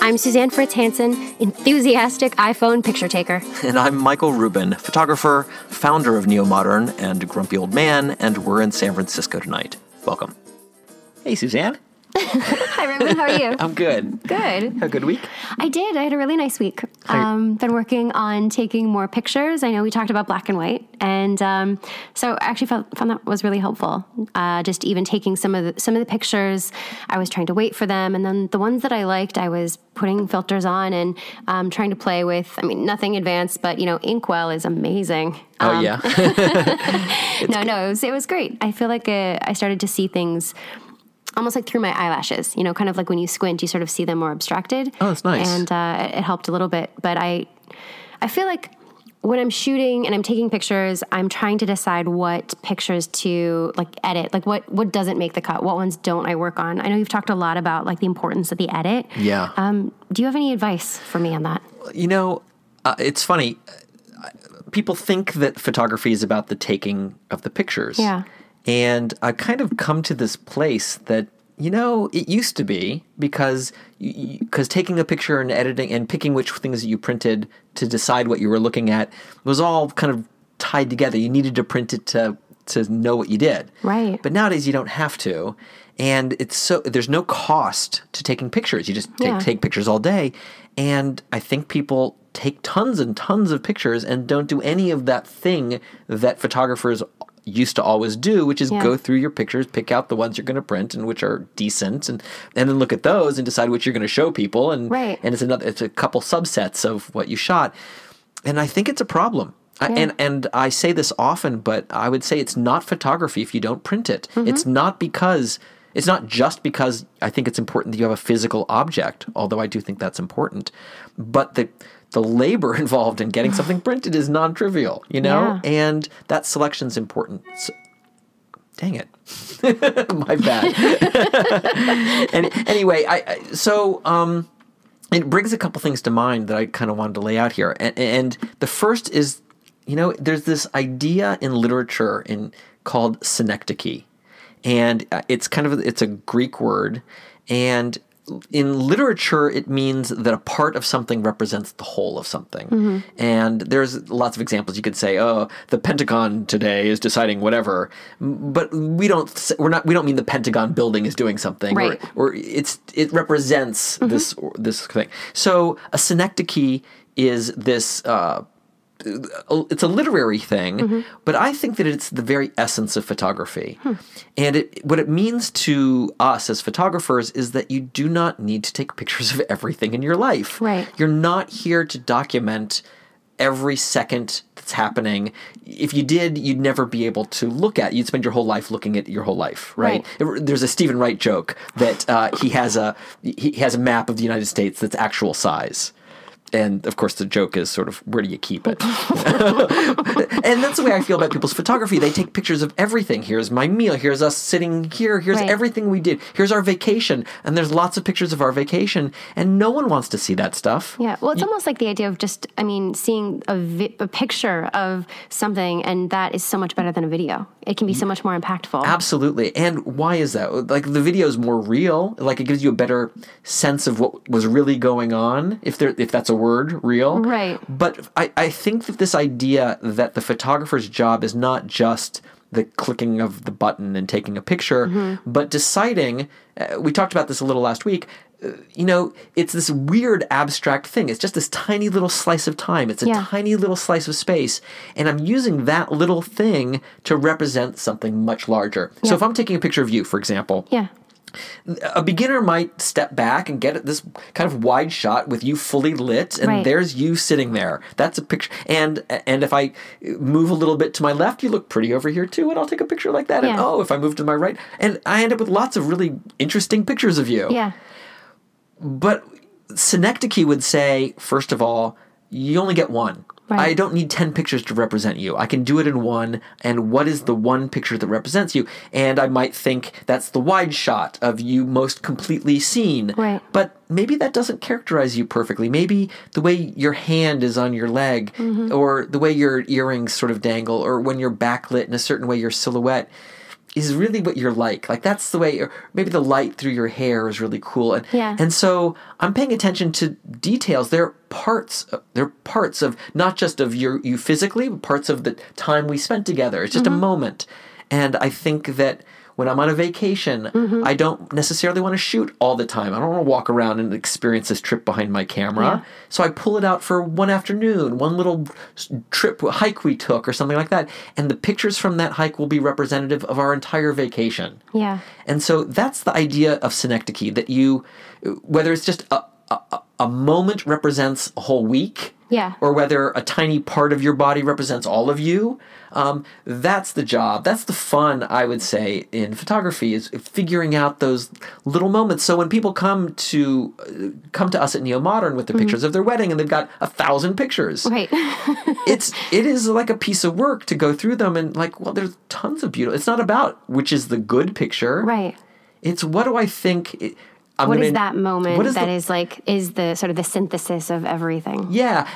I'm Suzanne Fritz Hansen, enthusiastic iPhone picture taker. And I'm Michael Rubin, photographer, founder of Neo Modern, and Grumpy Old Man, and we're in San Francisco tonight. Welcome. Hey, Suzanne. Hi, Rubin. How are you? I'm good. Good. Had a good week? I did. I had a really nice week. Um, been working on taking more pictures. I know we talked about black and white, and um, so I actually felt, found that was really helpful. Uh, just even taking some of the, some of the pictures, I was trying to wait for them, and then the ones that I liked, I was putting filters on and um, trying to play with. I mean, nothing advanced, but you know, Inkwell is amazing. Oh, Um, yeah. no, no, it was it was great. I feel like uh, I started to see things almost like through my eyelashes. You know, kind of like when you squint, you sort of see them more abstracted. Oh, that's nice. And uh, it helped a little bit. But I, I feel like when I'm shooting and I'm taking pictures, I'm trying to decide what pictures to like edit. Like what what doesn't make the cut. What ones don't I work on? I know you've talked a lot about like the importance of the edit. Yeah. Um, do you have any advice for me on that? You know, uh, it's funny. People think that photography is about the taking of the pictures. Yeah. And I've kind of come to this place that, you know, it used to be because because taking a picture and editing and picking which things that you printed to decide what you were looking at was all kind of tied together. You needed to print it to to know what you did. Right. But nowadays you don't have to. And it's so there's no cost to taking pictures. You just take, Yeah. take pictures all day. And I think people take tons and tons of pictures and don't do any of that thing that photographers used to always do, which is Yeah. go through your pictures, pick out the ones you're going to print and which are decent, and and then look at those and decide which you're going to show people. And Right. and it's another it's a couple subsets of what you shot. And I think it's a problem. I, and and I say this often, but I would say it's not photography if you don't print it. Mm-hmm. It's not because it's not just because I think it's important that you have a physical object, although I do think that's important. But the the labor involved in getting something printed is non-trivial, you know, Yeah. and that selection's important. So, dang it, my bad. and anyway, I, I so um, it brings a couple things to mind that I kind of wanted to lay out here. And, and the first is, you know, there's this idea in literature in called synecdoche, and uh, it's kind of it's a Greek word, and in literature it means that a part of something represents the whole of something. And there's lots of examples you could say, oh, the Pentagon today is deciding whatever, but we don't we're not we don't mean the Pentagon building is doing something or- Right. or it's it represents this this thing. So a synecdoche is this. Uh, it's a literary thing, but I think that it's the very essence of photography. And it, what it means to us as photographers is that you do not need to take pictures of everything in your life. Right. You're not here to document every second that's happening. If you did, you'd never be able to look at. You'd spend your whole life looking at your whole life, right? There's a Steven Wright joke that uh, he has a he has a map of the United States that's actual size. And of course, the joke is sort of where do you keep it? and that's the way I feel about people's photography. They take pictures of everything. Here's my meal. Here's us sitting here. Here's Right. everything we did. Here's our vacation. And there's lots of pictures of our vacation. And no one wants to see that stuff. Yeah, well, it's almost like the idea of just, I mean, seeing a, vi- a picture of something, and that is so much better than a video. It can be so much more impactful. Absolutely. And why is that? Like the video is more real. Like it gives you a better sense of what was really going on, if there if that's a word, real. Right. But I, I think that this idea that the photographer's job is not just the clicking of the button and taking a picture, Mm-hmm. but deciding. Uh, we talked about this a little last week. uh, You know, it's this weird abstract thing. It's just this tiny little slice of time. It's a Yeah. tiny little slice of space. And I'm using that little thing to represent something much larger. So if I'm taking a picture of you, for example, yeah. A beginner might step back and get this kind of wide shot with you fully lit and Right. there's you sitting there that's a picture and and if i move a little bit to my left you look pretty over here too and i'll take a picture like that and oh if i move to my right and i end up with lots of really interesting pictures of you Yeah. but synecdoche would say first of all you only get one I don't need 10 pictures to represent you. I can do it in one. And what is the one picture that represents you? And I might think that's the wide shot of you most completely seen. Right. But maybe that doesn't characterize you perfectly. Maybe the way your hand is on your leg, Mm-hmm. or the way your earrings sort of dangle, or when you're backlit in a certain way, your silhouette is really what you're like. Like that's the way, or maybe the light through your hair is really cool. And, Yeah. and so I'm paying attention to details. They're parts. They're parts of not just of your you physically, but parts of the time we spent together. It's just Mm-hmm. a moment. And I think that when I'm on a vacation, Mm-hmm. I don't necessarily want to shoot all the time. I don't want to walk around and experience this trip behind my camera. Yeah. So I pull it out for one afternoon, one little trip hike we took or something like that, and the pictures from that hike will be representative of our entire vacation. Yeah. And so that's the idea of synecdoche that you, whether it's just a, a, a- a moment represents a whole week, Yeah. or whether a tiny part of your body represents all of you, um, that's the job. That's the fun, I would say, in photography is figuring out those little moments. So when people come to uh, come to us at Neo Modern with the pictures of their wedding, and they've got a thousand pictures, Right. it's it is like a piece of work to go through them and like well there's tons of beautiful it's not about which is the good picture right. it's what do i think it, I'm What gonna, is that moment what is that the- is like is the sort of the synthesis of everything? yeah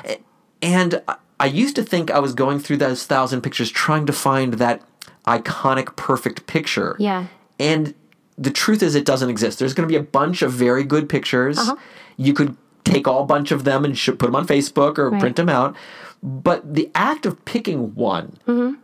and I- i used to think i was going through those thousand pictures trying to find that iconic perfect picture Yeah. and the truth is it doesn't exist there's going to be a bunch of very good pictures Uh-huh. you could take all bunch of them and put them on facebook or Right. print them out but the act of picking one Mm-hmm.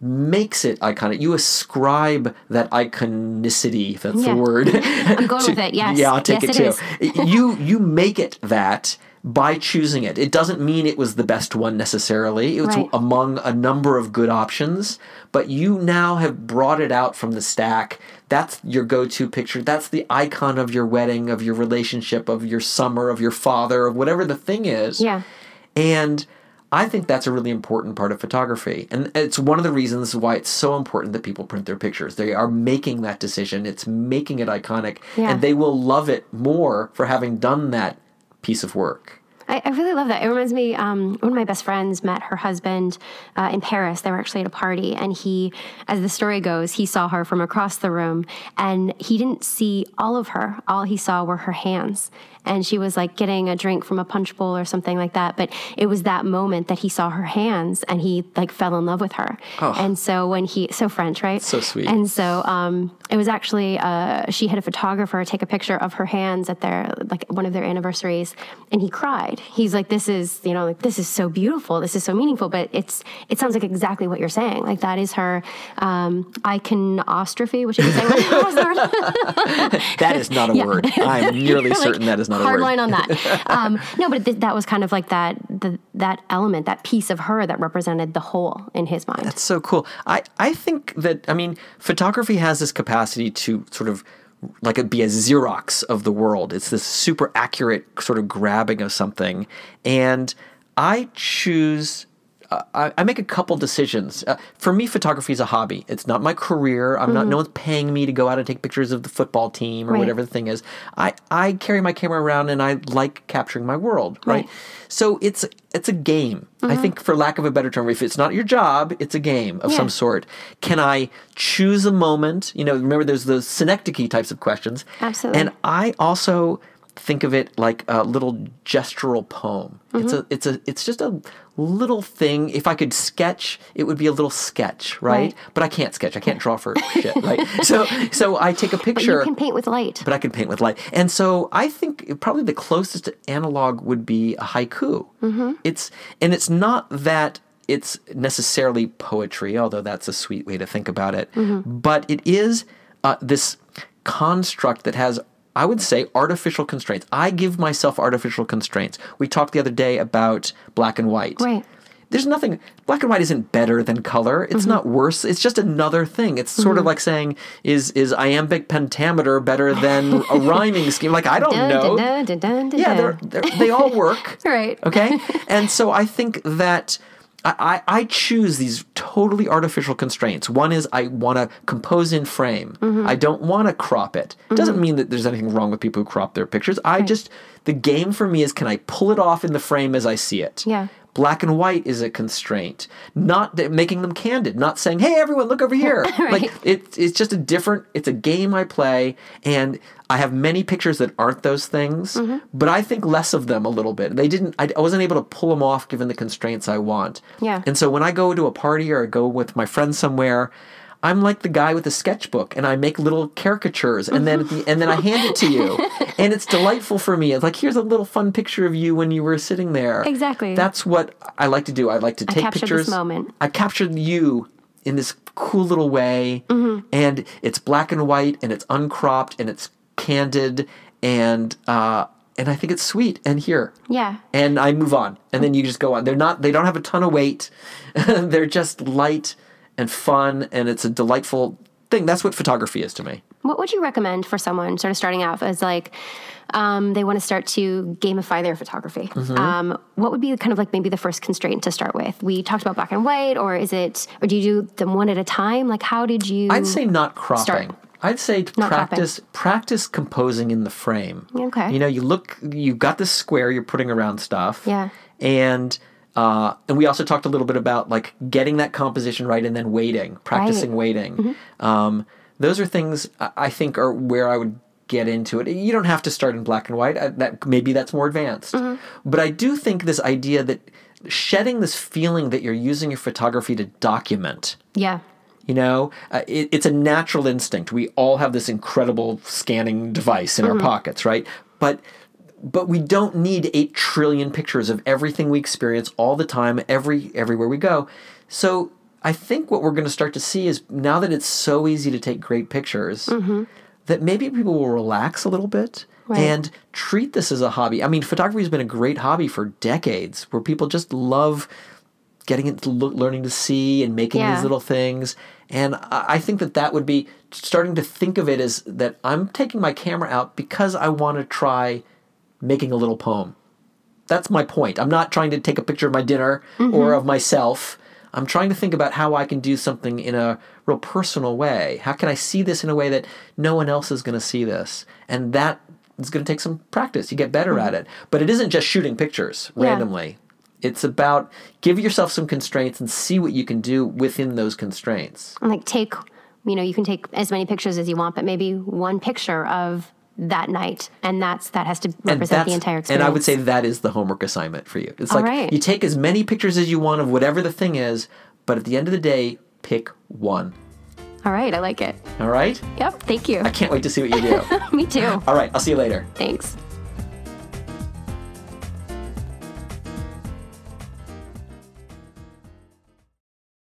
Makes it iconic. You ascribe that iconicity if that's Yeah. the word I'm going with it, yes. yeah i'll take Yes, it it too. you you make it that by choosing it. It doesn't mean it was the best one necessarily. It was Right. among a number of good options but you now have brought it out from the stack. That's your go-to picture. That's the icon of your wedding of your relationship of your summer of your father of whatever the thing is. Yeah. and I think that's a really important part of photography. And it's one of the reasons why it's so important that people print their pictures. They are making that decision, it's making it iconic, Yeah. and they will love it more for having done that piece of work. I, I really love that. It reminds me, um, one of my best friends met her husband uh, in Paris. They were actually at a party, and he, as the story goes, he saw her from across the room, and he didn't see all of her. All he saw were her hands. And she was like getting a drink from a punch bowl or something like that. But it was that moment that he saw her hands, and he like fell in love with her. Oh. And so when he, so French, right? So sweet. And so um, it was actually uh, she had a photographer take a picture of her hands at their like one of their anniversaries, and he cried. He's like, "This is you know like this is so beautiful. This is so meaningful." But it's it sounds like exactly what you're saying. Like that is her um, iconostrophe. What should you say? What was the word? That is not a word. I'm nearly certain that is not a hard word. line on that. Um, no, but th- that was kind of like that the, that element, that piece of her that represented the whole in his mind. That's so cool. I, I think that I mean photography has this capacity to sort of like it be a Xerox of the world. It's this super accurate sort of grabbing of something, and I choose. I, I make a couple decisions. Uh, for me, photography is a hobby. It's not my career. I'm not. No one's paying me to go out and take pictures of the football team or Right. whatever the thing is. I, I carry my camera around and I like capturing my world. Right. Right. So it's it's a game. I think, for lack of a better term, if it's not your job, it's a game of Yeah. some sort. Can I choose a moment? You know, remember there's those synecdoche types of questions. Absolutely. And I also think of it like a little gestural poem. It's a it's a it's just a little thing. If I could sketch, it would be a little sketch, right? Right. But I can't sketch. I can't draw for shit, right? So so I take a picture. but you can paint with light. but I can paint with light. And so I think probably the closest analog would be a haiku. Mm-hmm. It's and it's not that it's necessarily poetry, although that's a sweet way to think about it. But it is uh, this construct that has. I would say artificial constraints. I give myself artificial constraints. We talked the other day about black and white. Right. There's nothing black and white isn't better than color. It's mm-hmm. not worse. It's just another thing. It's sort of mm-hmm. like saying is is iambic pentameter better than a rhyming scheme? Like I don't Dun, know. dun, dun, Yeah, they're, they're, they all work. Right. Okay. And so I think that I, I I choose these totally artificial constraints. One is I want to compose in frame. Mm-hmm. I don't want to crop it. it Doesn't mean that there's anything wrong with people who crop their pictures. I just the game for me is can I pull it off in the frame as I see it? Yeah. Black and white is a constraint. Not making them candid, not saying, "Hey, everyone, look over here." Like it, it's just a different. It's a game I play, and I have many pictures that aren't those things, Mm-hmm. but I think less of them a little bit. They didn't. I, I wasn't able to pull them off given the constraints I want. Yeah. And so when I go to a party or I go with my friends somewhere. I'm like the guy with the sketchbook, and I make little caricatures, and then the, and then I hand it to you, and it's delightful for me. It's like here's a little fun picture of you when you were sitting there. Exactly. That's what I like to do. I like to take I captured this pictures. moment. I captured you in this cool little way, and it's black and white, and it's uncropped, and it's candid, and uh, and I think it's sweet. And here, Yeah. and I move on, and then you just go on. They're not. They don't have a ton of weight. They're just light and fun, and it's a delightful thing. That's what photography is to me. What would you recommend for someone sort of starting out as like um, they want to start to gamify their photography? Mm-hmm. Um, what would be kind of like maybe the first constraint to start with? We talked about black and white, or is it, or do you do them one at a time? Like, how did you? I'd say not cropping. Start. I'd say Not practice practice composing in the frame. Okay. You know, you look you've got this square you're putting around stuff. Yeah. And uh, and we also talked a little bit about like getting that composition right and then waiting, practicing waiting. Mm-hmm. Um, those are things I think are where I would get into it. You don't have to start in black and white. I, that maybe that's more advanced. Mm-hmm. But I do think this idea that shedding this feeling that you're using your photography to document yeah. you know, uh, it, it's a natural instinct. We all have this incredible scanning device in our pockets, right? But but we don't need eight trillion pictures of everything we experience all the time, every everywhere we go. So I think what we're going to start to see is now that it's so easy to take great pictures, mm-hmm. that maybe people will relax a little bit Right. and treat this as a hobby. I mean, photography has been a great hobby for decades, where people just love getting into learning to see and making Yeah. these little things. And I think that that would be starting to think of it as that I'm taking my camera out because I want to try making a little poem. That's my point. I'm not trying to take a picture of my dinner or mm-hmm. of myself. I'm trying to think about how I can do something in a real personal way. How can I see this in a way that no one else is going to see this? And that is going to take some practice. You get better at mm-hmm. it. But it isn't just shooting pictures Yeah. randomly. It's about give yourself some constraints and see what you can do within those constraints. And like take, you know, you can take as many pictures as you want, but maybe one picture of that night, and that's that has to represent the entire experience. And I would say that is the homework assignment for you. It's All like right. you take as many pictures as you want of whatever the thing is, but at the end of the day, pick one. All right, I like it. All right? Yep. Thank you. I can't wait to see what you do. Me too. All right, I'll see you later. Thanks.